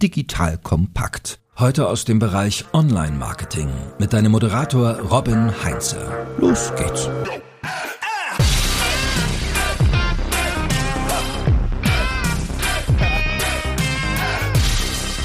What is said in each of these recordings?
digital kompakt. Heute aus dem Bereich Online-Marketing mit deinem Moderator Robin Heinze. Los geht's.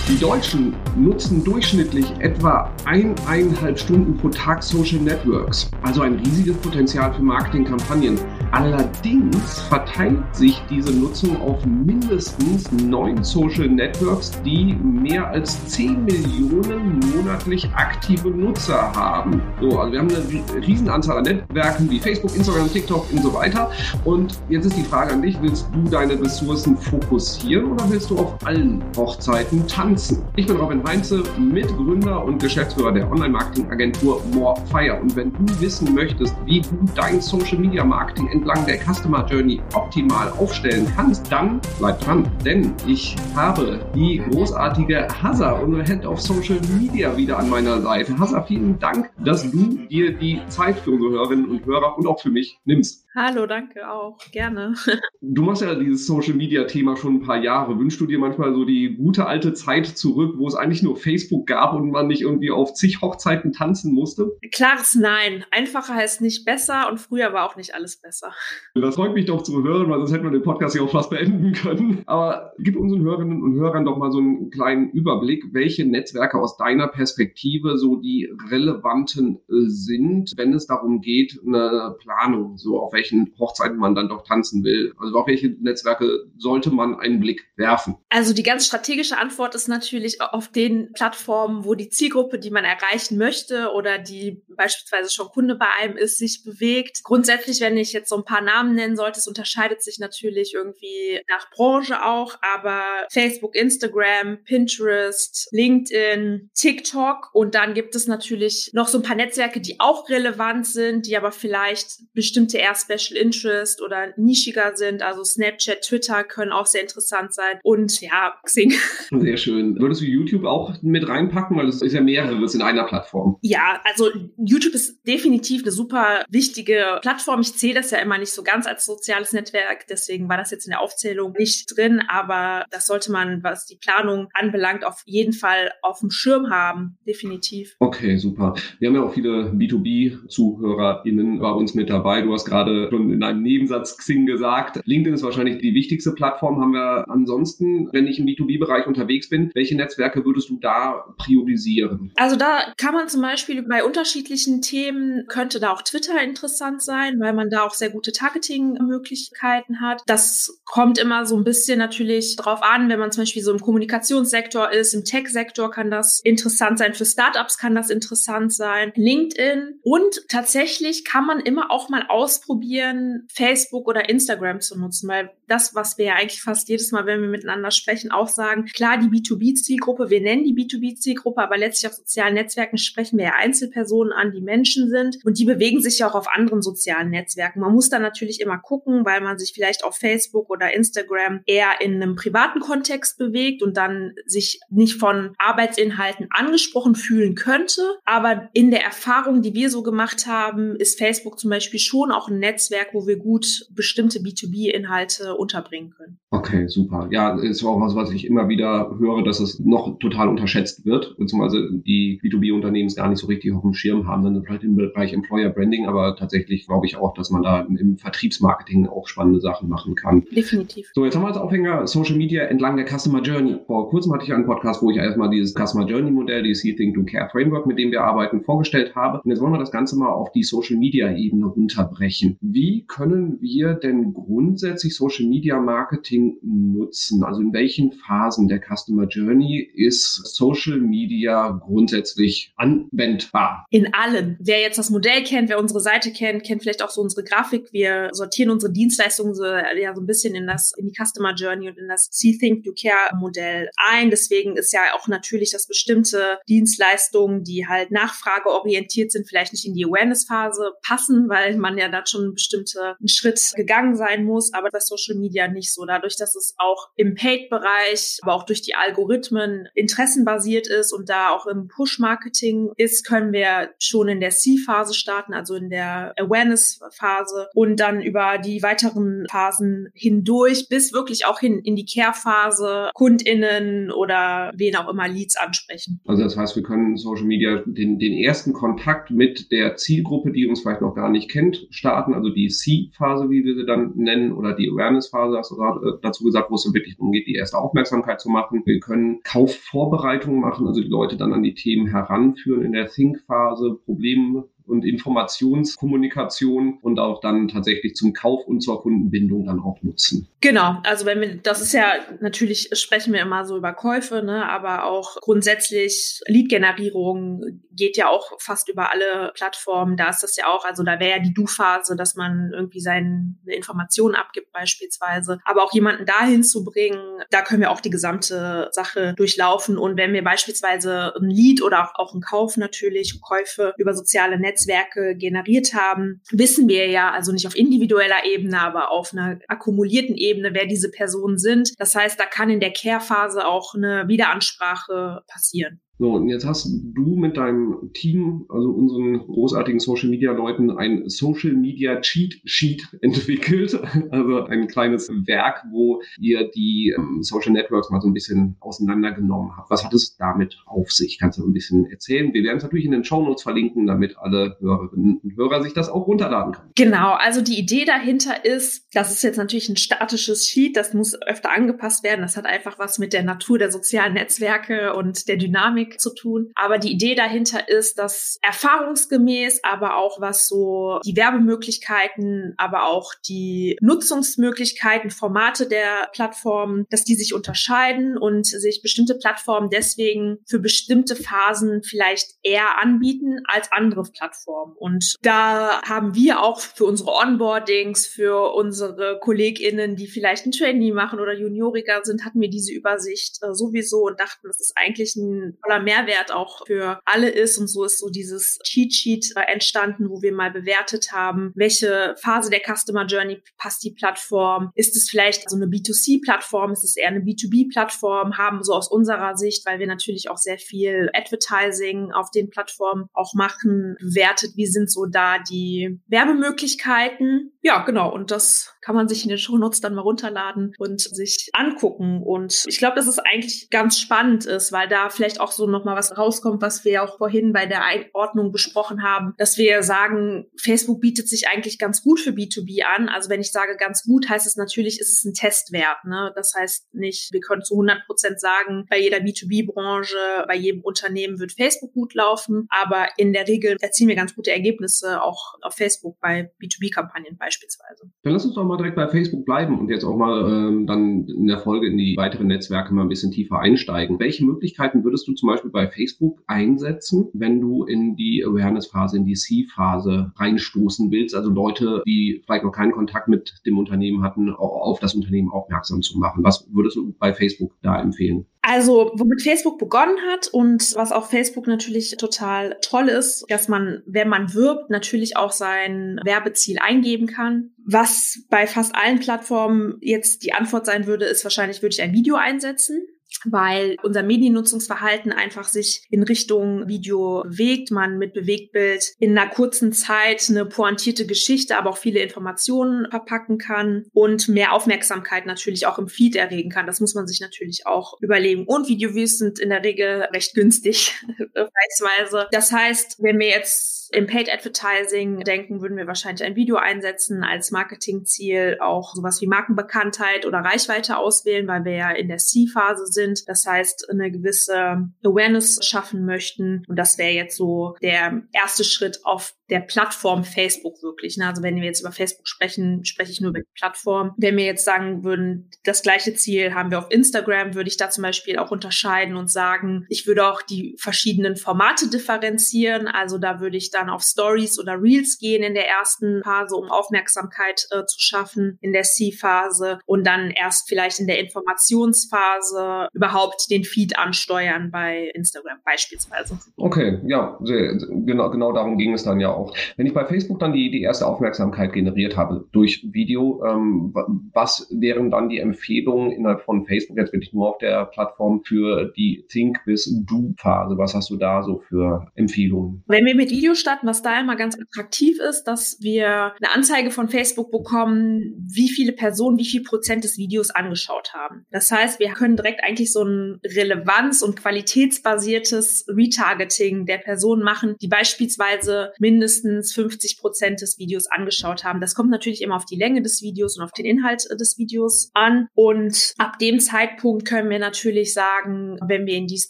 Die Deutschen nutzen durchschnittlich etwa eineinhalb Stunden pro Tag Social Networks, also ein riesiges Potenzial für Marketingkampagnen. Allerdings verteilt sich diese Nutzung auf mindestens neun Social Networks, die mehr als 10 Millionen monatlich aktive Nutzer haben. So, also wir haben eine Riesenanzahl an Netzwerken wie Facebook, Instagram, TikTok und so weiter. Und jetzt ist die Frage an dich, willst du deine Ressourcen fokussieren oder willst du auf allen Hochzeiten tanzen? Ich bin Robin Heinze, Mitgründer und Geschäftsführer der Online-Marketing-Agentur Morefire. Und wenn du wissen möchtest, wie du dein Social-Media-Marketing entlang der Customer Journey optimal aufstellen kannst, dann bleib dran, denn ich habe die großartige Hasa, unsere Head of Social Media, wieder an meiner Seite. Hasa, vielen Dank, dass du dir die Zeit für unsere Hörerinnen und Hörer und auch für mich nimmst. Hallo, danke auch, gerne. Du machst ja dieses Social Media Thema schon ein paar Jahre. Wünschst du dir manchmal so die gute alte Zeit zurück, wo es eigentlich nur Facebook gab und man nicht irgendwie auf zig Hochzeiten tanzen musste? Klares Nein. Einfacher heißt nicht besser und früher war auch nicht alles besser. Das freut mich doch zu hören, weil sonst hätten wir den Podcast ja auch fast beenden können. Aber gib unseren Hörerinnen und Hörern doch mal so einen kleinen Überblick, welche Netzwerke aus deiner Perspektive so die relevanten äh, sind, wenn es darum geht, eine Planung, so auf welchen Hochzeiten man dann doch tanzen will. Also auf welche Netzwerke sollte man einen Blick werfen? Also die ganz strategische Antwort ist natürlich auf den Plattformen, wo die Zielgruppe, die man erreichen möchte oder die beispielsweise schon Kunde bei einem ist, sich bewegt. Grundsätzlich, wenn ich jetzt so ein paar Namen nennen sollte, es unterscheidet sich natürlich irgendwie nach Branche auch, aber Facebook, Instagram, Pinterest, LinkedIn, TikTok und dann gibt es natürlich noch so ein paar Netzwerke, die auch relevant sind, die aber vielleicht bestimmte eher Special Interest oder nischiger sind. Also Snapchat, Twitter können auch sehr interessant sein und ja, Xing. Sehr schön. Würdest du YouTube auch mit reinpacken, weil es ist ja mehreres in einer Plattform? Ja, also YouTube ist definitiv eine super wichtige Plattform. Ich zähle das ja immer nicht so ganz als soziales Netzwerk, deswegen war das jetzt in der Aufzählung nicht drin, aber das sollte man, was die Planung anbelangt, auf jeden Fall auf dem Schirm haben, definitiv. Okay, super. Wir haben ja auch viele B2B-ZuhörerInnen bei uns mit dabei. Du hast gerade schon in einem Nebensatz Xing gesagt. LinkedIn ist wahrscheinlich die wichtigste Plattform. Haben wir ansonsten, wenn ich im B2B-Bereich unterwegs bin, welche Netzwerke würdest du da priorisieren? Also da kann man zum Beispiel bei unterschiedlichen Themen, könnte da auch Twitter interessant sein, weil man da auch sehr gute Targeting-Möglichkeiten hat. Das kommt immer so ein bisschen natürlich drauf an, wenn man zum Beispiel so im Kommunikationssektor ist, im Tech-Sektor kann das interessant sein, für Startups kann das interessant sein, LinkedIn und tatsächlich kann man immer auch mal ausprobieren, Facebook oder Instagram zu nutzen, weil das, was wir ja eigentlich fast jedes Mal, wenn wir miteinander sprechen, auch sagen, klar, die B2B-Zielgruppe, wir nennen die B2B-Zielgruppe, aber letztlich auf sozialen Netzwerken sprechen wir ja Einzelpersonen an, die Menschen sind und die bewegen sich ja auch auf anderen sozialen Netzwerken. Man muss da natürlich immer gucken, weil man sich vielleicht auf Facebook oder Instagram eher in einem privaten Kontext bewegt und dann sich nicht von Arbeitsinhalten angesprochen fühlen könnte. Aber in der Erfahrung, die wir so gemacht haben, ist Facebook zum Beispiel schon auch ein Netzwerk, wo wir gut bestimmte B2B-Inhalte unterbringen können. Okay, super. Ja, ist auch was, was ich immer wieder höre, dass es noch total unterschätzt wird, beziehungsweise die B2B-Unternehmen es gar nicht so richtig auf dem Schirm haben, dann vielleicht im Bereich Employer Branding, aber tatsächlich glaube ich auch, dass man da im Vertriebsmarketing auch spannende Sachen machen kann. Definitiv. So, jetzt haben wir als Aufhänger Social Media entlang der Customer Journey. Vor kurzem hatte ich einen Podcast, wo ich erstmal dieses Customer Journey Modell, die See Think Do Care Framework, mit dem wir arbeiten, vorgestellt habe. Und jetzt wollen wir das Ganze mal auf die Social Media Ebene runterbrechen. Wie können wir denn grundsätzlich Social Media Marketing nutzen? Also in welchen Phasen der Customer Journey ist Social Media grundsätzlich anwendbar? In allen. Wer jetzt das Modell kennt, wer unsere Seite kennt, kennt vielleicht auch so unsere Grafik. Wir sortieren unsere Dienstleistungen so, ja, so ein bisschen in das, in die Customer Journey und in das See, Think, Do Care Modell ein. Deswegen ist ja auch natürlich, dass bestimmte Dienstleistungen, die halt nachfrageorientiert sind, vielleicht nicht in die Awareness-Phase passen, weil man ja da schon einen bestimmten Schritt gegangen sein muss, aber bei Social Media nicht so. Dadurch, dass es auch im Paid-Bereich, aber auch durch die Algorithmen interessenbasiert ist und da auch im Push-Marketing ist, können wir schon in der C-Phase starten, also in der Awareness-Phase Und dann über die weiteren Phasen hindurch bis wirklich auch hin in die Care-Phase KundInnen oder wen auch immer Leads ansprechen. Also das heißt, wir können Social Media den, den ersten Kontakt mit der Zielgruppe, die uns vielleicht noch gar nicht kennt, starten, also die C-Phase, wie wir sie dann nennen, oder die Awareness-Phase, hast du gerade äh, dazu gesagt, wo es wirklich darum geht, die erste Aufmerksamkeit zu machen. Wir können Kaufvorbereitungen machen, also die Leute dann an die Themen heranführen in der Think-Phase, Probleme und Informationskommunikation und auch dann tatsächlich zum Kauf und zur Kundenbindung dann auch nutzen. Genau, also wenn wir, das ist ja natürlich sprechen wir immer so über Käufe, ne, aber auch grundsätzlich Lead-Generierung geht ja auch fast über alle Plattformen. Da ist das ja auch, also da wäre ja die Du-Phase, dass man irgendwie seine Informationen abgibt beispielsweise, aber auch jemanden dahin zu bringen, da können wir auch die gesamte Sache durchlaufen und wenn wir beispielsweise ein Lead oder auch, auch einen Kauf natürlich, Käufe über soziale Netze Netzwerke generiert haben, wissen wir ja, also nicht auf individueller Ebene, aber auf einer akkumulierten Ebene, wer diese Personen sind. Das heißt, da kann in der Care-Phase auch eine Wiederansprache passieren. So, und jetzt hast du mit deinem Team, also unseren großartigen Social Media Leuten, ein Social Media Cheat Sheet entwickelt. Also ein kleines Werk, wo ihr die ähm, Social Networks mal so ein bisschen auseinandergenommen habt. Was hat es damit auf sich? Kannst du ein bisschen erzählen? Wir werden es natürlich in den Show Notes verlinken, damit alle Hörerinnen und Hörer sich das auch runterladen können. Genau. Also die Idee dahinter ist, das ist jetzt natürlich ein statisches Sheet. Das muss öfter angepasst werden. Das hat einfach was mit der Natur der sozialen Netzwerke und der Dynamik Dynamik zu tun. Aber die Idee dahinter ist, dass erfahrungsgemäß, aber auch was so die Werbemöglichkeiten, aber auch die Nutzungsmöglichkeiten, Formate der Plattformen, dass die sich unterscheiden und sich bestimmte Plattformen deswegen für bestimmte Phasen vielleicht eher anbieten als andere Plattformen. Und da haben wir auch für unsere Onboardings, für unsere KollegInnen, die vielleicht ein Trainee machen oder Junioriker sind, hatten wir diese Übersicht äh, sowieso und dachten, das ist eigentlich ein toller toller Mehrwert auch für alle ist. Und so ist so dieses Cheat Sheet äh, entstanden, wo wir mal bewertet haben, welche Phase der Customer Journey passt die Plattform. Ist es vielleicht so eine B2C-Plattform? Ist es eher eine B2B-Plattform? Haben so aus unserer Sicht, weil wir natürlich auch sehr viel Advertising auf den Plattformen auch machen, bewertet, wie sind so da die Werbemöglichkeiten. Ja, genau. Und das kann man sich in den Shownotes dann mal runterladen und sich angucken. Und ich glaube, dass es eigentlich ganz spannend ist, weil da vielleicht auch so nochmal was rauskommt, was wir auch vorhin bei der Einordnung besprochen haben, dass wir sagen, Facebook bietet sich eigentlich ganz gut für B2B an. Also wenn ich sage ganz gut, heißt es natürlich, ist es ein Testwert. Ne? Das heißt nicht, wir können zu 100 Prozent sagen, bei jeder B2B-Branche, bei jedem Unternehmen wird Facebook gut laufen. Aber in der Regel erzielen wir ganz gute Ergebnisse auch auf Facebook bei B2B-Kampagnen beispielsweise. Dann lass uns doch mal mal direkt bei Facebook bleiben und jetzt auch mal ähm, dann in der Folge in die weiteren Netzwerke mal ein bisschen tiefer einsteigen. Welche Möglichkeiten würdest du zum Beispiel bei Facebook einsetzen, wenn du in die Awareness-Phase, in die C-Phase reinstoßen willst? Also Leute, die vielleicht noch keinen Kontakt mit dem Unternehmen hatten, auf das Unternehmen aufmerksam zu machen. Was würdest du bei Facebook da empfehlen? Also, womit Facebook begonnen hat und was auch Facebook natürlich total toll ist, dass man, wenn man wirbt, natürlich auch sein Werbeziel eingeben kann. Was bei fast allen Plattformen jetzt die Antwort sein würde, ist wahrscheinlich, würde ich ein Video einsetzen weil unser Mediennutzungsverhalten einfach sich in Richtung Video bewegt, man mit Bewegtbild in einer kurzen Zeit eine pointierte Geschichte, aber auch viele Informationen verpacken kann und mehr Aufmerksamkeit natürlich auch im Feed erregen kann. Das muss man sich natürlich auch überlegen. Und Videoviews sind in der Regel recht günstig, vergleichsweise. Das heißt, wenn wir jetzt im Paid Advertising denken, würden wir wahrscheinlich ein Video einsetzen als Marketingziel, auch sowas wie Markenbekanntheit oder Reichweite auswählen, weil wir ja in der C-Phase sind. Das heißt, eine gewisse Awareness schaffen möchten. Und das wäre jetzt so der erste Schritt auf der Plattform Facebook wirklich. Ne? Also wenn wir jetzt über Facebook sprechen, spreche ich nur über die Plattform. Wenn wir jetzt sagen würden, das gleiche Ziel haben wir auf Instagram, würde ich da zum Beispiel auch unterscheiden und sagen, ich würde auch die verschiedenen Formate differenzieren. Also da würde ich dann auf Stories oder Reels gehen in der ersten Phase, um Aufmerksamkeit äh, zu schaffen, in der C-Phase und dann erst vielleicht in der Informationsphase überhaupt den Feed ansteuern bei Instagram beispielsweise. Okay, ja, sehr, genau, genau darum ging es dann ja auch. Wenn ich bei Facebook dann die, die erste Aufmerksamkeit generiert habe durch Video, ähm, was wären dann die Empfehlungen innerhalb von Facebook, jetzt wirklich nur auf der Plattform, für die Think bis Do-Phase? Was hast du da so für Empfehlungen? Wenn wir mit Video statt, was da immer ganz attraktiv ist, dass wir eine Anzeige von Facebook bekommen, wie viele Personen, wie viel Prozent des Videos angeschaut haben. Das heißt, wir können direkt eigentlich so ein Relevanz- und qualitätsbasiertes Retargeting der Personen machen, die beispielsweise mindestens 50 Prozent des Videos angeschaut haben. Das kommt natürlich immer auf die Länge des Videos und auf den Inhalt des Videos an. Und ab dem Zeitpunkt können wir natürlich sagen, wenn wir in die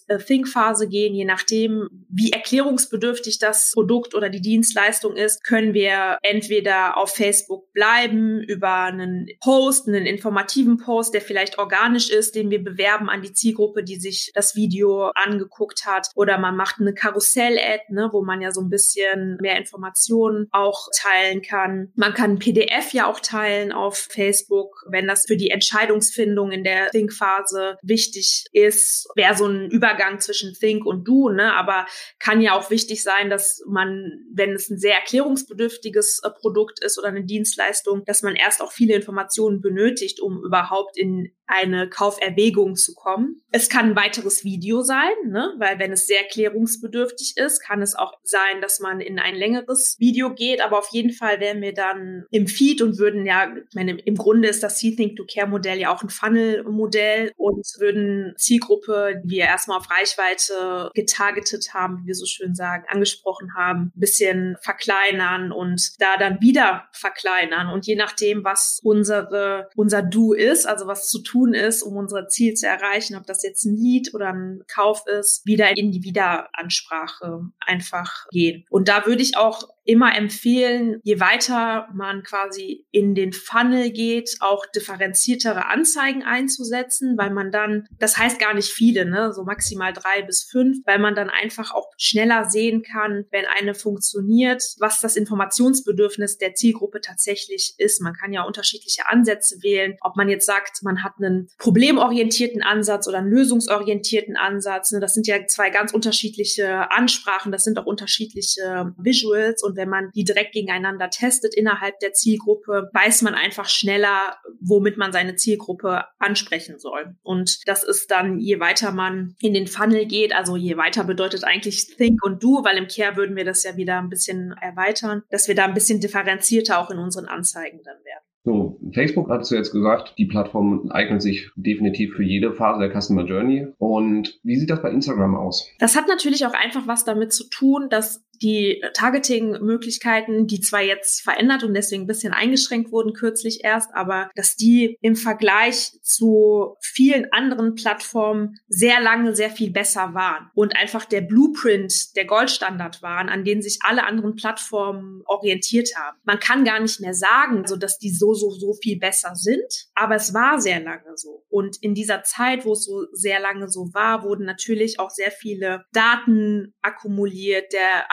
Think-Phase gehen, je nachdem, wie erklärungsbedürftig das Produkt oder die Dienstleistung ist, können wir entweder auf Facebook bleiben über einen Post, einen informativen Post, der vielleicht organisch ist, den wir bewerben an die Zielgruppe, die sich das Video angeguckt hat, oder man macht eine Karussell-Ad, ne, wo man ja so ein bisschen mehr Informationen auch teilen kann. Man kann PDF ja auch teilen auf Facebook, wenn das für die Entscheidungsfindung in der Think-Phase wichtig ist. Wäre so ein Übergang zwischen Think und Do, ne, aber kann ja auch wichtig sein, dass man, wenn es ein sehr erklärungsbedürftiges äh, Produkt ist oder eine Dienstleistung, dass man erst auch viele Informationen benötigt, um überhaupt in eine Kauferwägung zu kommen. Es kann ein weiteres Video sein, ne? weil wenn es sehr erklärungsbedürftig ist, kann es auch sein, dass man in ein längeres Video geht. Aber auf jeden Fall wären wir dann im Feed und würden ja, ich meine, im Grunde ist das See Think to Care Modell ja auch ein Funnel-Modell und würden Zielgruppe, die wir erstmal auf Reichweite getargetet haben, wie wir so schön sagen, angesprochen haben, ein bisschen verkleinern und da dann wieder verkleinern. Und je nachdem, was unsere, unser Do ist, also was zu tun tun ist, um unser Ziel zu erreichen, ob das jetzt ein Lied oder ein Kauf ist, wieder in die Wiederansprache einfach gehen. Und da würde ich auch immer empfehlen, je weiter man quasi in den Funnel geht, auch differenziertere Anzeigen einzusetzen, weil man dann, das heißt gar nicht viele, ne, so maximal drei bis fünf, weil man dann einfach auch schneller sehen kann, wenn eine funktioniert, was das Informationsbedürfnis der Zielgruppe tatsächlich ist. Man kann ja unterschiedliche Ansätze wählen, ob man jetzt sagt, man hat einen problemorientierten Ansatz oder einen lösungsorientierten Ansatz. Ne, das sind ja zwei ganz unterschiedliche Ansprachen, das sind auch unterschiedliche Visuals und wenn man die direkt gegeneinander testet innerhalb der Zielgruppe, weiß man einfach schneller, womit man seine Zielgruppe ansprechen soll. Und das ist dann, je weiter man in den Funnel geht, also je weiter bedeutet eigentlich Think und Do, weil im Care würden wir das ja wieder ein bisschen erweitern, dass wir da ein bisschen differenzierter auch in unseren Anzeigen dann werden. So, Facebook hattest du jetzt gesagt, die Plattform eignet sich definitiv für jede Phase der Customer Journey. Und wie sieht das bei Instagram aus? Das hat natürlich auch einfach was damit zu tun, dass die Targeting-Möglichkeiten, die zwar jetzt verändert und deswegen ein bisschen eingeschränkt wurden kürzlich erst, aber dass die im Vergleich zu vielen anderen Plattformen sehr lange sehr viel besser waren und einfach der Blueprint, der Goldstandard waren, an den sich alle anderen Plattformen orientiert haben. Man kann gar nicht mehr sagen, so dass die so, so, so viel besser sind, aber es war sehr lange so. Und in dieser Zeit, wo es so sehr lange so war, wurden natürlich auch sehr viele Daten akkumuliert. Der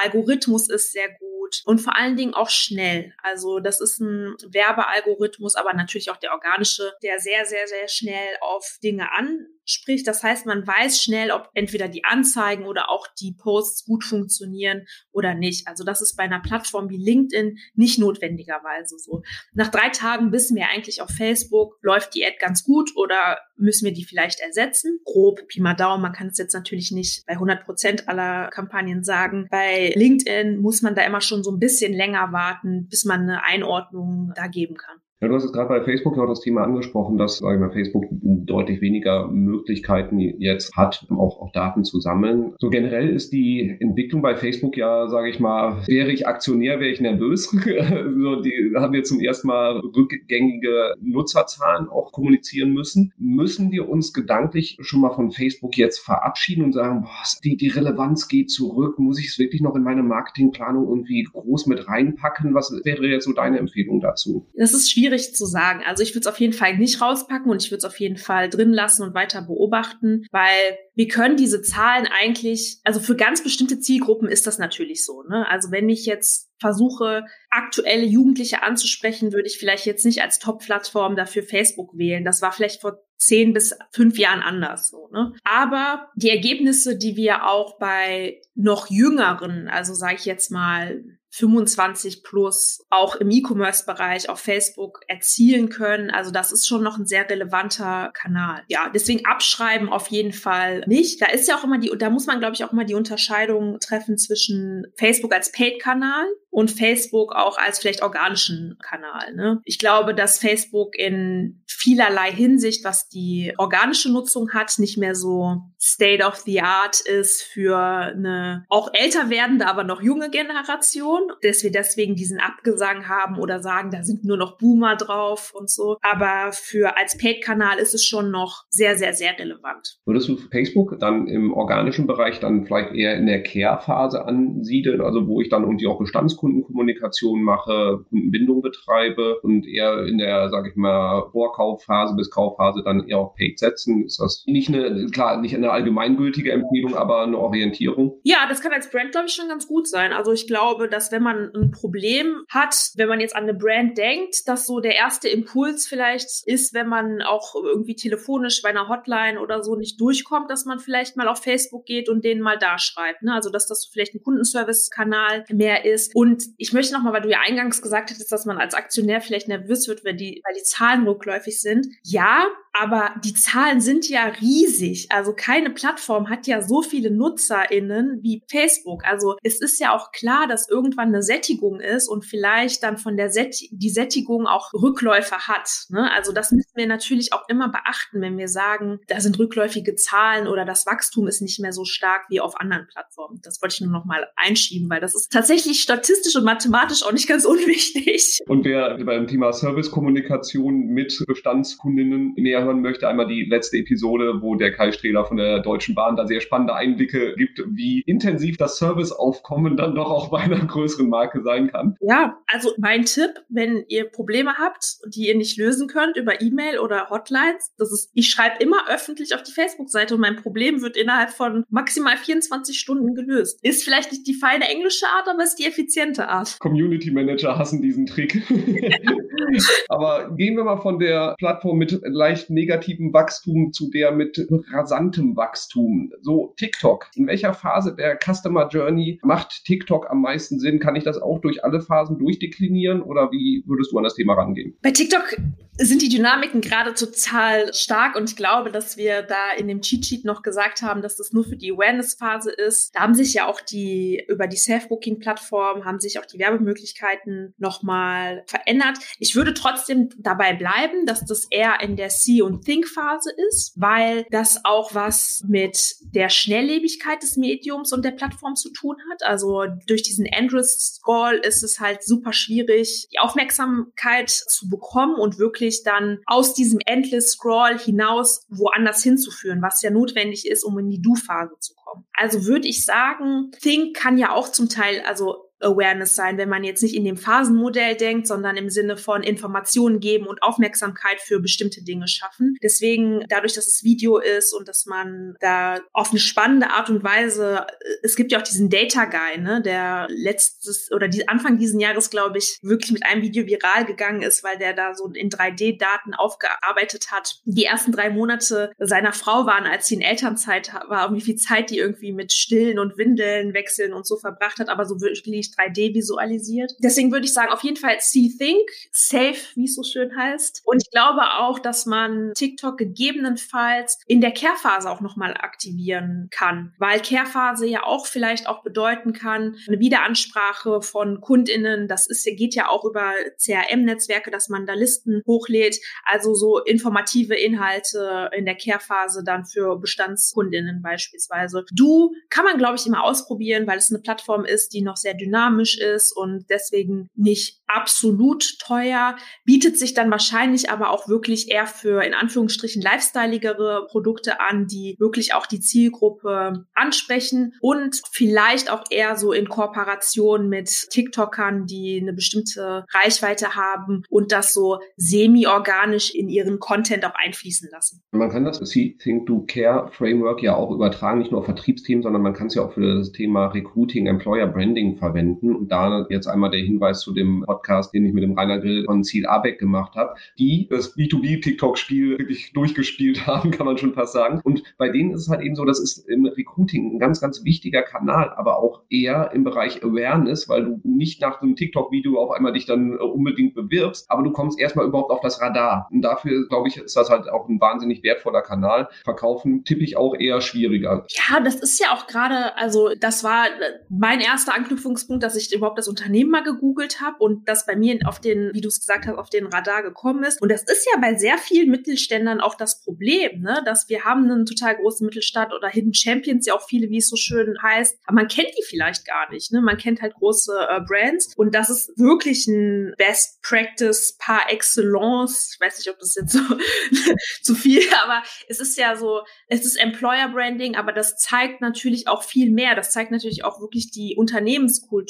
ist sehr gut und vor allen Dingen auch schnell. Also das ist ein Werbealgorithmus, aber natürlich auch der organische, der sehr, sehr, sehr schnell auf Dinge an Sprich, das heißt, man weiß schnell, ob entweder die Anzeigen oder auch die Posts gut funktionieren oder nicht. Also das ist bei einer Plattform wie LinkedIn nicht notwendigerweise so. Nach drei Tagen wissen wir eigentlich auf Facebook, läuft die Ad ganz gut oder müssen wir die vielleicht ersetzen? Grob, Pi mal Daumen, man kann es jetzt natürlich nicht bei 100 Prozent aller Kampagnen sagen. Bei LinkedIn muss man da immer schon so ein bisschen länger warten, bis man eine Einordnung da geben kann. Ja, du hast jetzt gerade bei Facebook ja auch das Thema angesprochen, dass sage ich mal, Facebook deutlich weniger Möglichkeiten jetzt hat, auch, auch Daten zu sammeln. So generell ist die Entwicklung bei Facebook ja, sage ich mal, wäre ich Aktionär, wäre ich nervös. so, die haben wir zum ersten Mal rückgängige Nutzerzahlen auch kommunizieren müssen. Müssen wir uns gedanklich schon mal von Facebook jetzt verabschieden und sagen, boah, die, die Relevanz geht zurück, muss ich es wirklich noch in meine Marketingplanung irgendwie groß mit reinpacken? Was wäre jetzt so deine Empfehlung dazu? Das ist schwierig schwierig zu sagen. Also ich würde es auf jeden Fall nicht rauspacken und ich würde es auf jeden Fall drin lassen und weiter beobachten, weil wir können diese Zahlen eigentlich, also für ganz bestimmte Zielgruppen ist das natürlich so. Ne? Also wenn ich jetzt versuche, aktuelle Jugendliche anzusprechen, würde ich vielleicht jetzt nicht als Top-Plattform dafür Facebook wählen. Das war vielleicht vor zehn bis fünf Jahren anders so. Ne? Aber die Ergebnisse, die wir auch bei noch jüngeren, also sage ich jetzt mal 25 plus auch im E-Commerce-Bereich auf Facebook erzielen können. Also das ist schon noch ein sehr relevanter Kanal. Ja, deswegen abschreiben auf jeden Fall nicht. Da ist ja auch immer die, da muss man, glaube ich, auch immer die Unterscheidung treffen zwischen Facebook als Paid-Kanal und Facebook auch als vielleicht organischen Kanal. Ne? Ich glaube, dass Facebook in vielerlei Hinsicht, was die organische Nutzung hat, nicht mehr so State of the Art ist für eine auch älter werdende, aber noch junge Generation, dass wir deswegen diesen Abgesang haben oder sagen, da sind nur noch Boomer drauf und so. Aber für als Paid-Kanal ist es schon noch sehr, sehr, sehr relevant. Würdest du Facebook dann im organischen Bereich dann vielleicht eher in der Care-Phase ansiedeln, also wo ich dann irgendwie auch Bestands Kundenkommunikation mache, Kundenbindung betreibe und eher in der, sage ich mal, Vorkaufphase bis Kaufphase dann eher auf Paid setzen? Ist das nicht eine, klar, nicht eine allgemeingültige Empfehlung, aber eine Orientierung? Ja, das kann als Brand, glaube ich, schon ganz gut sein. Also ich glaube, dass wenn man ein Problem hat, wenn man jetzt an eine Brand denkt, dass so der erste Impuls vielleicht ist, wenn man auch irgendwie telefonisch bei einer Hotline oder so nicht durchkommt, dass man vielleicht mal auf Facebook geht und denen mal da schreibt. Ne? Also dass das vielleicht ein Kundenservice-Kanal mehr ist. Und und ich möchte nochmal, weil du ja eingangs gesagt hattest, dass man als Aktionär vielleicht nervös wird, wenn die, weil die Zahlen rückläufig sind. Ja, aber die Zahlen sind ja riesig. Also keine Plattform hat ja so viele NutzerInnen wie Facebook. Also es ist ja auch klar, dass irgendwann eine Sättigung ist und vielleicht dann von der Sätt die Sättigung auch Rückläufe hat. Ne? Also das müssen wir natürlich auch immer beachten, wenn wir sagen, da sind rückläufige Zahlen oder das Wachstum ist nicht mehr so stark wie auf anderen Plattformen. Das wollte ich nur noch mal einschieben, weil das ist tatsächlich statistisch und mathematisch auch nicht ganz unwichtig. Und wer beim Thema Servicekommunikation mit Bestandskundinnen näher hören möchte, einmal die letzte Episode, wo der Kai Strehler von der Deutschen Bahn da sehr spannende Einblicke gibt, wie intensiv das Serviceaufkommen dann doch auch bei einer größeren Marke sein kann. Ja, also mein Tipp, wenn ihr Probleme habt, die ihr nicht lösen könnt über E-Mail oder Hotlines, das ist, ich schreibe immer öffentlich auf die Facebook-Seite und mein Problem wird innerhalb von maximal 24 Stunden gelöst. Ist vielleicht nicht die feine englische Art, aber ist die effiziente Art. Community Manager hassen diesen Trick. aber gehen wir mal von der Plattform mit leicht negativem Wachstum zu der mit rasantem Wachstum. So TikTok. In welcher Phase der Customer Journey macht TikTok am meisten Sinn? Kann ich das auch durch alle Phasen durchdeklinieren oder wie würdest du an das Thema rangehen? Bei TikTok sind die Dynamiken gerade total stark und ich glaube, dass wir da in dem Cheat Sheet noch gesagt haben, dass das nur für die Awareness-Phase ist. Da haben sich ja auch die, über die Self-Booking-Plattform haben sich auch die Werbemöglichkeiten nochmal verändert. Ich würde trotzdem dabei bleiben, dass das eher in der See- und Think-Phase ist, weil das auch was mit der Schnelllebigkeit des Mediums und der Plattform zu tun hat. Also durch diesen Android-Scroll ist es halt super schwierig, die Aufmerksamkeit zu bekommen und wirklich dann aus diesem Endless Scroll hinaus woanders hinzuführen, was ja notwendig ist, um in die Do-Phase zu kommen. Also würde ich sagen, Think kann ja auch zum Teil, also Awareness sein, wenn man jetzt nicht in dem Phasenmodell denkt, sondern im Sinne von Informationen geben und Aufmerksamkeit für bestimmte Dinge schaffen. Deswegen, dadurch, dass es Video ist und dass man da auf eine spannende Art und Weise, es gibt ja auch diesen Data Guy, ne, der letztes oder die, Anfang diesen Jahres, glaube ich, wirklich mit einem Video viral gegangen ist, weil der da so in 3D-Daten aufgearbeitet hat. Die ersten drei Monate seiner Frau waren, als sie in Elternzeit war, wie viel Zeit die irgendwie mit Stillen und Windeln wechseln und so verbracht hat, aber so wirklich 3D visualisiert. Deswegen würde ich sagen, auf jeden Fall See Think, Safe, wie es so schön heißt. Und ich glaube auch, dass man TikTok gegebenenfalls in der Care-Phase auch nochmal aktivieren kann, weil Care-Phase ja auch vielleicht auch bedeuten kann, eine Wiederansprache von KundInnen, das ist, geht ja auch über CRM-Netzwerke, dass man da Listen hochlädt, also so informative Inhalte in der Care-Phase dann für Bestandskundinnen beispielsweise. Du kann man, glaube ich, immer ausprobieren, weil es eine Plattform ist, die noch sehr dynamisch dynamisch ist und deswegen nicht absolut teuer, bietet sich dann wahrscheinlich aber auch wirklich eher für in Anführungsstrichen lifestyleigere Produkte an, die wirklich auch die Zielgruppe ansprechen und vielleicht auch eher so in Kooperation mit TikTokern, die eine bestimmte Reichweite haben und das so semi-organisch in ihren Content auch einfließen lassen. Man kann das See, Think, Do, Care Framework ja auch übertragen, nicht nur auf Vertriebsteam, sondern man kann es ja auch für das Thema Recruiting, Employer Branding verwenden Konsumenten. Und da jetzt einmal der Hinweis zu dem Podcast, den ich mit dem Rainer Grill von Ziel Abeck gemacht habe, die das B2B-TikTok-Spiel wirklich durchgespielt haben, kann man schon fast sagen. Und bei denen ist es halt eben so, das ist im Recruiting ein ganz, ganz wichtiger Kanal, aber auch eher im Bereich Awareness, weil du nicht nach dem TikTok-Video auf einmal dich dann unbedingt bewirbst, aber du kommst erstmal überhaupt auf das Radar. Und dafür, glaube ich, ist das halt auch ein wahnsinnig wertvoller Kanal. Verkaufen tippe ich auch eher schwieriger. Ja, das ist ja auch gerade, also das war äh, mein erster Anknüpfungspunkt, dass ich überhaupt das Unternehmen mal gegoogelt habe und das bei mir auf den, wie du es gesagt hast, auf den Radar gekommen ist. Und das ist ja bei sehr vielen Mittelständern auch das Problem, ne? dass wir haben einen total großen Mittelstand oder Hidden Champions, ja auch viele, wie es so schön heißt, aber man kennt die vielleicht gar nicht. Ne? Man kennt halt große äh, Brands und das ist wirklich ein Best Practice par excellence. Ich weiß nicht, ob das jetzt so zu viel, aber es ist ja so, es ist Employer Branding, aber das zeigt natürlich auch viel mehr. Das zeigt natürlich auch wirklich die Unternehmenskultur,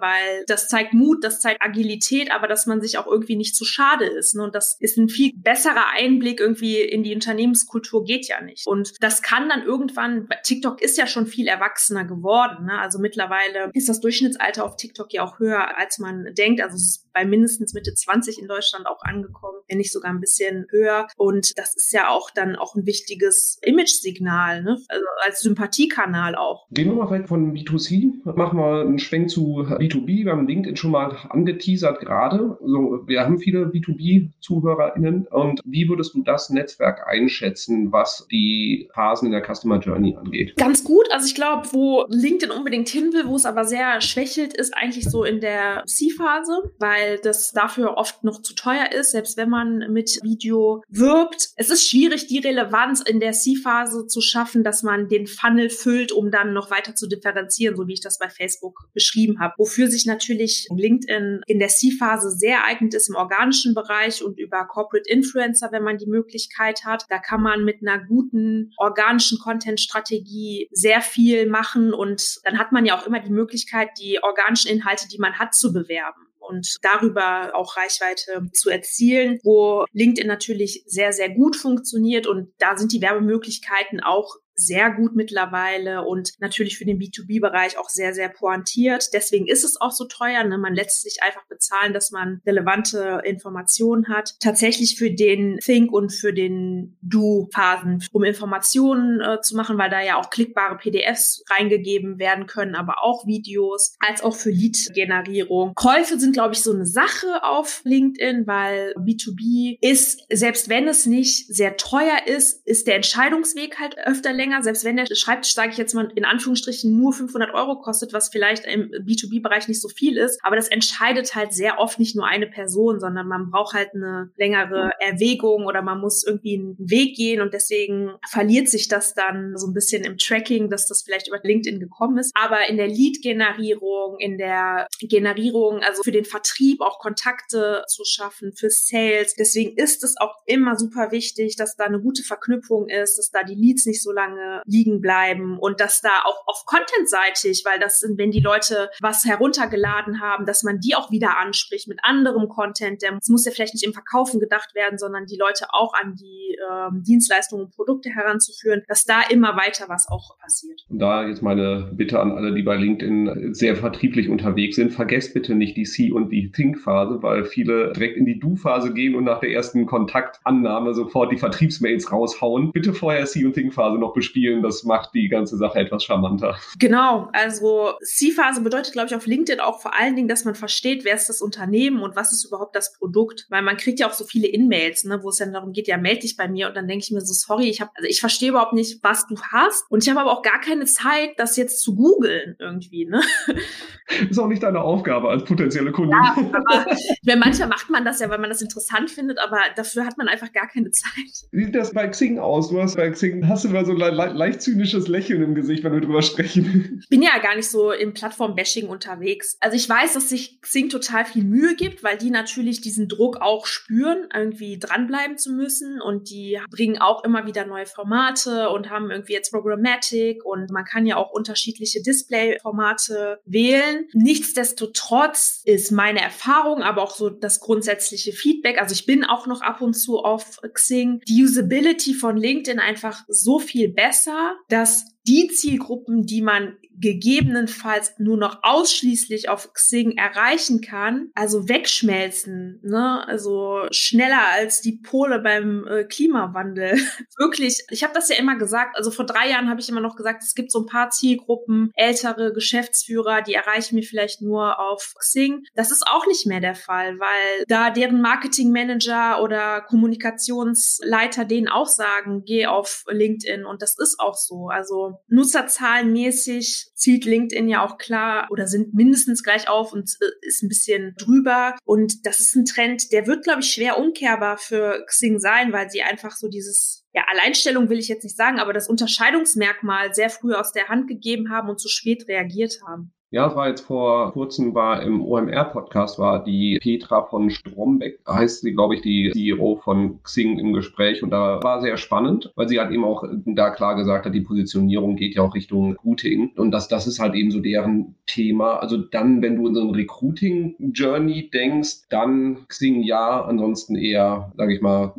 weil das zeigt Mut, das zeigt Agilität, aber dass man sich auch irgendwie nicht zu schade ist. Ne? Und das ist ein viel besserer Einblick irgendwie in die Unternehmenskultur geht ja nicht. Und das kann dann irgendwann, TikTok ist ja schon viel erwachsener geworden. Ne? Also mittlerweile ist das Durchschnittsalter auf TikTok ja auch höher, als man denkt. Also es ist bei mindestens Mitte 20 in Deutschland auch angekommen, wenn nicht sogar ein bisschen höher. Und das ist ja auch dann auch ein wichtiges Image-Signal, ne? also als Sympathiekanal auch. Gehen wir mal weg von B2C, machen wir einen Schwenk zu B2B. Wir haben LinkedIn schon mal angeteasert gerade. Also wir haben viele B2B-ZuhörerInnen. Und wie würdest du das Netzwerk einschätzen, was die Phasen in der Customer Journey angeht? Ganz gut. Also ich glaube, wo LinkedIn unbedingt hin will, wo es aber sehr schwächelt, ist eigentlich so in der C-Phase, weil das dafür oft noch zu teuer ist, selbst wenn man mit Video wirbt. Es ist schwierig, die Relevanz in der C-Phase zu schaffen, dass man den Funnel füllt, um dann noch weiter zu differenzieren, so wie ich das bei Facebook beschrieben habe. Wofür sich natürlich LinkedIn in der C-Phase sehr eignet ist im organischen Bereich und über Corporate Influencer, wenn man die Möglichkeit hat. Da kann man mit einer guten organischen Content-Strategie sehr viel machen und dann hat man ja auch immer die Möglichkeit, die organischen Inhalte, die man hat, zu bewerben und darüber auch Reichweite zu erzielen, wo LinkedIn natürlich sehr, sehr gut funktioniert und da sind die Werbemöglichkeiten auch sehr gut mittlerweile und natürlich für den B2B-Bereich auch sehr, sehr pointiert. Deswegen ist es auch so teuer. Ne? Man lässt sich einfach bezahlen, dass man relevante Informationen hat. Tatsächlich für den Think und für den Do-Phasen, um Informationen äh, zu machen, weil da ja auch klickbare PDFs reingegeben werden können, aber auch Videos, als auch für Lead-Generierung. Käufe sind, glaube ich, so eine Sache auf LinkedIn, weil B2B ist, selbst wenn es nicht sehr teuer ist, ist der Entscheidungsweg halt öfter länger länger, selbst wenn der Schreibtisch, sage ich jetzt mal in Anführungsstrichen, nur 500 Euro kostet, was vielleicht im B2B-Bereich nicht so viel ist. Aber das entscheidet halt sehr oft nicht nur eine Person, sondern man braucht halt eine längere Erwägung oder man muss irgendwie einen Weg gehen und deswegen verliert sich das dann so ein bisschen im Tracking, dass das vielleicht über LinkedIn gekommen ist. Aber in der Lead-Generierung, in der Generierung, also für den Vertrieb auch Kontakte zu schaffen, für Sales. Deswegen ist es auch immer super wichtig, dass da eine gute Verknüpfung ist, dass da die Leads nicht so lange lange liegen bleiben und dass da auch auf Content-seitig, weil das sind, wenn die Leute was heruntergeladen haben, dass man die auch wieder anspricht mit anderem Content. Der muss ja vielleicht nicht im Verkaufen gedacht werden, sondern die Leute auch an die ähm, Dienstleistungen und Produkte heranzuführen, dass da immer weiter was auch passiert. Da jetzt meine Bitte an alle, die bei LinkedIn sehr vertrieblich unterwegs sind, vergesst bitte nicht die See- und die Think-Phase, weil viele direkt in die Do-Phase gehen und nach der ersten Kontaktannahme sofort die Vertriebsmails raushauen. Bitte vorher See- und Think-Phase noch bespielen spielen. Das macht die ganze Sache etwas charmanter. Genau, also C-Phase bedeutet, glaube ich, auf LinkedIn auch vor allen Dingen, dass man versteht, wer ist das Unternehmen und was ist überhaupt das Produkt. Weil man kriegt ja auch so viele In-Mails, ne, wo es dann darum geht, ja, melde dich bei mir. Und dann denke ich mir so, sorry, ich habe, also ich verstehe überhaupt nicht, was du hast. Und ich habe aber auch gar keine Zeit, das jetzt zu googeln irgendwie. Ne? Ist auch nicht deine Aufgabe als potenzielle Kundin. Ja, aber wenn manchmal macht man das ja, weil man das interessant findet, aber dafür hat man einfach gar keine Zeit. Wie sieht das bei Xing aus? Du hast bei Xing, hast du mal so le leicht zynisches Lächeln im Gesicht, wenn wir drüber sprechen. Ich bin ja gar nicht so im Plattform-Bashing unterwegs. Also ich weiß, dass sich Xing total viel Mühe gibt, weil die natürlich diesen Druck auch spüren, irgendwie dranbleiben zu müssen und die bringen auch immer wieder neue Formate und haben irgendwie jetzt Programmatic und man kann ja auch unterschiedliche Display-Formate wählen. Nichtsdestotrotz ist meine Erfahrung, aber auch so das grundsätzliche Feedback, also ich bin auch noch ab und zu auf Xing, die Usability von LinkedIn einfach so viel besser besser, dass die Zielgruppen, die man gegebenenfalls nur noch ausschließlich auf Xing erreichen kann, also wegschmelzen, ne? Also schneller als die Pole beim äh, Klimawandel. Wirklich, ich habe das ja immer gesagt, also vor drei Jahren habe ich immer noch gesagt, es gibt so ein paar Zielgruppen, ältere Geschäftsführer, die erreichen mir vielleicht nur auf Xing. Das ist auch nicht mehr der Fall, weil da deren Marketingmanager oder Kommunikationsleiter denen auch sagen, geh auf LinkedIn und das ist auch so. Also nutzerzahlenmäßig zieht LinkedIn ja auch klar oder sind mindestens gleich auf und äh, ist ein bisschen drüber. Und das ist ein Trend, der wird, glaube ich, schwer umkehrbar für Xing sein, weil sie einfach so dieses ja, Alleinstellung will ich jetzt nicht sagen, aber das Unterscheidungsmerkmal sehr früh aus der Hand gegeben haben und zu spät reagiert haben. Ja, es war jetzt vor kurzem, war im OMR-Podcast, war die Petra von Strombeck, heißt sie, glaube ich, die CEO von Xing im Gespräch. Und da war sehr spannend, weil sie halt eben auch da klar gesagt hat, die Positionierung geht ja auch Richtung Recruiting. Und das, das ist halt eben so deren Thema. Also dann, wenn du in so ein Recruiting-Journey denkst, dann Xing ja, ansonsten eher, sage ich mal,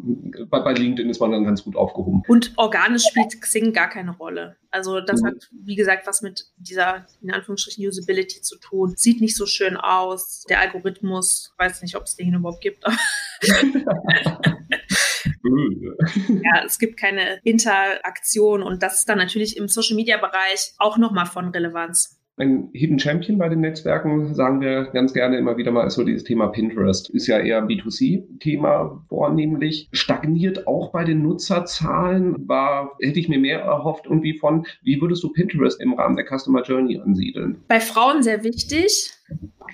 bei, bei LinkedIn ist man dann ganz gut aufgehoben. Und organisch spielt Xing gar keine Rolle. Also das mhm. hat, wie gesagt, was mit dieser, in Anführungsstrichen, Usability zu tun. Sieht nicht so schön aus. Der Algorithmus, weiß nicht, ob es den überhaupt gibt. ja, es gibt keine Interaktion und das ist dann natürlich im Social-Media-Bereich auch nochmal von Relevanz. Ein Hidden Champion bei den Netzwerken, sagen wir ganz gerne immer wieder mal, ist so dieses Thema Pinterest. Ist ja eher ein B2C-Thema vornehmlich. Stagniert auch bei den Nutzerzahlen. War, hätte ich mir mehr erhofft irgendwie von. Wie würdest du Pinterest im Rahmen der Customer Journey ansiedeln? Bei Frauen sehr wichtig.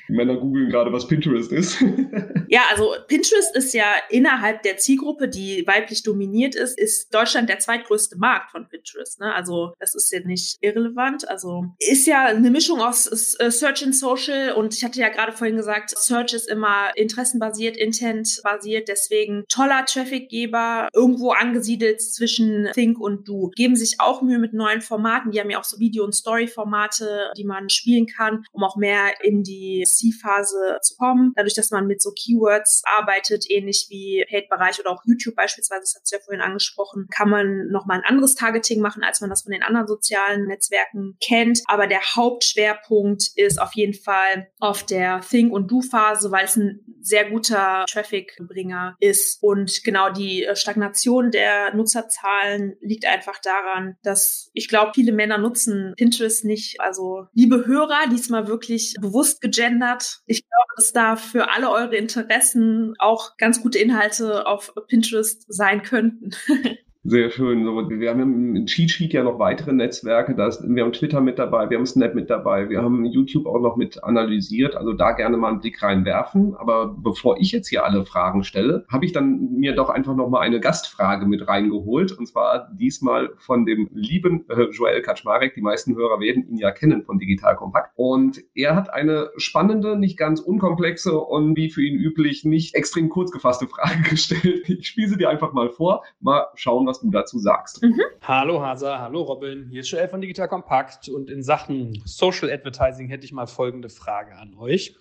Männer googeln gerade, was Pinterest ist. ja, also Pinterest ist ja innerhalb der Zielgruppe, die weiblich dominiert ist, ist Deutschland der zweitgrößte Markt von Pinterest. Ne? Also das ist ja nicht irrelevant. Also ist ja eine Mischung aus äh, Search and Social und ich hatte ja gerade vorhin gesagt, Search ist immer interessenbasiert, intentbasiert, deswegen toller Trafficgeber, irgendwo angesiedelt zwischen Think und Do. Geben sich auch Mühe mit neuen Formaten. Die haben ja auch so Video- und Story-Formate, die man spielen kann, um auch mehr in die C-Phase zu kommen. Dadurch, dass man mit so Keywords arbeitet, ähnlich wie Paid-Bereich oder auch YouTube beispielsweise, das hast du ja vorhin angesprochen, kann man nochmal ein anderes Targeting machen, als man das von den anderen sozialen Netzwerken kennt. Aber der Hauptschwerpunkt ist auf jeden Fall auf der Think- und Do-Phase, weil es ein sehr guter Traffic-Bringer ist. Und genau die äh, Stagnation der Nutzerzahlen liegt einfach daran, dass ich glaube, viele Männer nutzen Pinterest nicht. Also liebe Hörer, diesmal wirklich bewusst gegendert. Ich glaube, dass da für alle eure Interessen auch ganz gute Inhalte auf Pinterest sein könnten. Sehr schön. Wir haben im Cheat Sheet ja noch weitere Netzwerke. Das, wir haben Twitter mit dabei, wir haben Snap mit dabei, wir haben YouTube auch noch mit analysiert. Also da gerne mal einen Blick reinwerfen. Aber bevor ich jetzt hier alle Fragen stelle, habe ich dann mir doch einfach noch mal eine Gastfrage mit reingeholt. Und zwar diesmal von dem lieben äh, Joel Kaczmarek. Die meisten Hörer werden ihn ja kennen von Digital Kompakt. Und er hat eine spannende, nicht ganz unkomplexe und wie für ihn üblich nicht extrem kurz gefasste Frage gestellt. Ich spiele sie dir einfach mal vor. Mal schauen, was was du dazu sagst. Mhm. Hallo Hasa, hallo Robin, hier ist Joel von Digital Kompakt und in Sachen Social Advertising hätte ich mal folgende Frage an euch.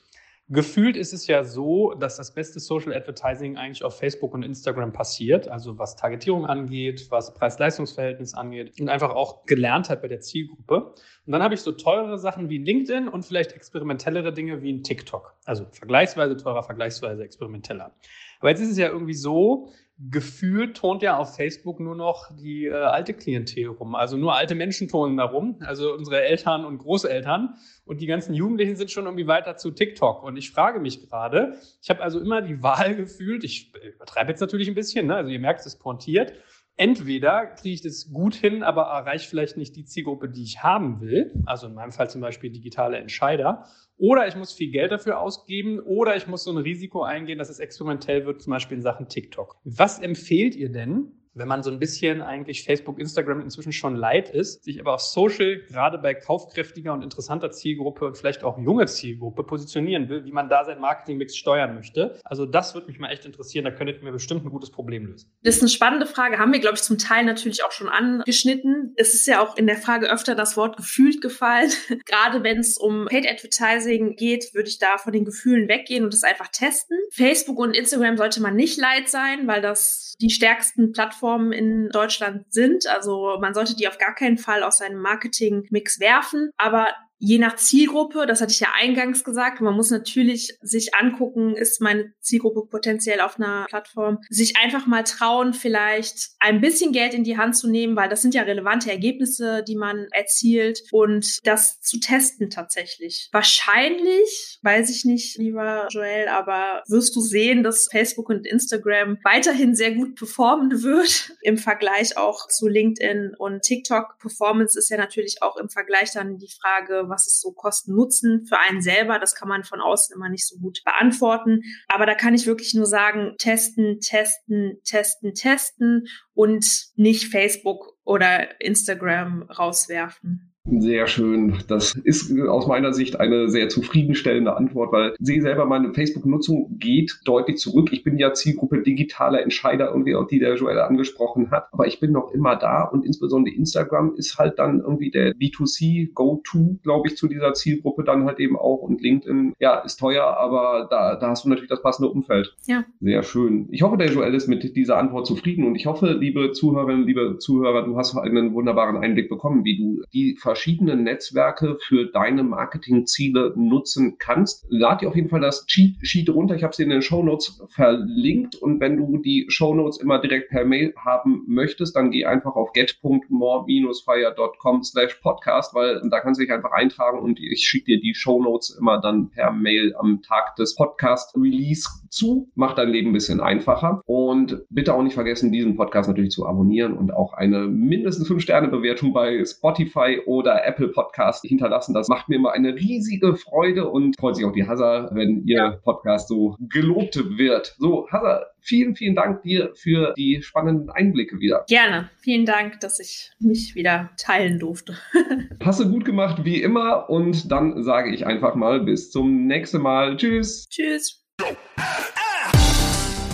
Gefühlt ist es ja so, dass das beste Social Advertising eigentlich auf Facebook und Instagram passiert, also was Targetierung angeht, was Preis-Leistungs-Verhältnis angeht und einfach auch gelernt hat bei der Zielgruppe. Und dann habe ich so teurere Sachen wie LinkedIn und vielleicht experimentellere Dinge wie ein TikTok. Also vergleichsweise teurer, vergleichsweise experimenteller. Aber jetzt ist es ja irgendwie so, gefühlt tont ja auf Facebook nur noch die äh, alte Klientel rum. Also nur alte Menschen tonen da rum, also unsere Eltern und Großeltern. Und die ganzen Jugendlichen sind schon irgendwie weiter zu TikTok. Und ich frage mich gerade, ich habe also immer die Wahl gefühlt, ich übertreibe jetzt natürlich ein bisschen, ne? also ihr merkt, es pointiert, entweder kriege ich das gut hin, aber erreiche vielleicht nicht die Zielgruppe, die ich haben will. Also in meinem Fall zum Beispiel digitale Entscheider. Oder ich muss viel Geld dafür ausgeben oder ich muss so ein Risiko eingehen, dass es experimentell wird, zum Beispiel in Sachen TikTok. Was empfehlt ihr denn, wenn man so ein bisschen eigentlich Facebook, Instagram inzwischen schon leid ist, sich aber auf Social gerade bei kaufkräftiger und interessanter Zielgruppe und vielleicht auch junge Zielgruppe positionieren will, wie man da sein Marketingmix steuern möchte. Also das würde mich mal echt interessieren, da könntet ihr mir bestimmt ein gutes Problem lösen. Das ist eine spannende Frage, haben wir, glaube ich, zum Teil natürlich auch schon angeschnitten. Es ist ja auch in der Frage öfter das Wort gefühlt gefallen. gerade wenn es um Paid Advertising geht, würde ich da von den Gefühlen weggehen und das einfach testen. Facebook und Instagram sollte man nicht leid sein, weil das die stärksten Plattformen Plattformen in Deutschland sind. Also man sollte die auf gar keinen Fall aus seinem Marketing-Mix werfen. Aber je nach Zielgruppe, das hatte ich ja eingangs gesagt, man muss natürlich sich angucken, ist meine Zielgruppe potenziell auf einer Plattform, sich einfach mal trauen, vielleicht ein bisschen Geld in die Hand zu nehmen, weil das sind ja relevante Ergebnisse, die man erzielt und das zu testen tatsächlich. Wahrscheinlich, weiß ich nicht, lieber Joel, aber wirst du sehen, dass Facebook und Instagram weiterhin sehr gut performen wird im Vergleich auch zu LinkedIn und TikTok. Performance ist ja natürlich auch im Vergleich dann die Frage, was ist so Kosten-Nutzen für einen selber. Das kann man von außen immer nicht so gut beantworten. Aber da kann ich wirklich nur sagen, testen, testen, testen, testen und nicht Facebook oder Instagram rauswerfen. Sehr schön. Das ist aus meiner Sicht eine sehr zufriedenstellende Antwort, weil ich sehe selber, meine Facebook-Nutzung geht deutlich zurück. Ich bin ja Zielgruppe digitaler Entscheider irgendwie, die der Joel angesprochen hat. Aber ich bin noch immer da und insbesondere Instagram ist halt dann irgendwie der B2C Go-To, glaube ich, zu dieser Zielgruppe dann halt eben auch. Und LinkedIn, ja, ist teuer, aber da, da hast du natürlich das passende Umfeld. Ja. Sehr schön. Ich hoffe, der Joel ist mit dieser Antwort zufrieden und ich hoffe, liebe Zuhörerinnen, liebe Zuhörer, du hast einen wunderbaren Einblick bekommen, wie du die verschiedenen Netzwerke für deine Marketingziele nutzen kannst. Lad dir auf jeden Fall das Cheat Sheet runter. Ich habe es in den Show Notes verlinkt und wenn du die Show Notes immer direkt per Mail haben möchtest, dann geh einfach auf get.more-fire.com slash podcast, weil da kannst du dich einfach eintragen und ich schicke dir die Show Notes immer dann per Mail am Tag des Podcast Release zu. Macht dein Leben ein bisschen einfacher und bitte auch nicht vergessen, diesen Podcast natürlich zu abonnieren und auch eine mindestens 5-Sterne-Bewertung bei Spotify oder oder Apple Podcast hinterlassen. Das macht mir immer eine riesige Freude und freut sich auch die Hazard, wenn ihr ja. Podcast so gelobt wird. So, Hazard, vielen, vielen Dank dir für die spannenden Einblicke wieder. Gerne. Vielen Dank, dass ich mich wieder teilen durfte. Hast du gut gemacht, wie immer. Und dann sage ich einfach mal bis zum nächsten Mal. Tschüss. Tschüss.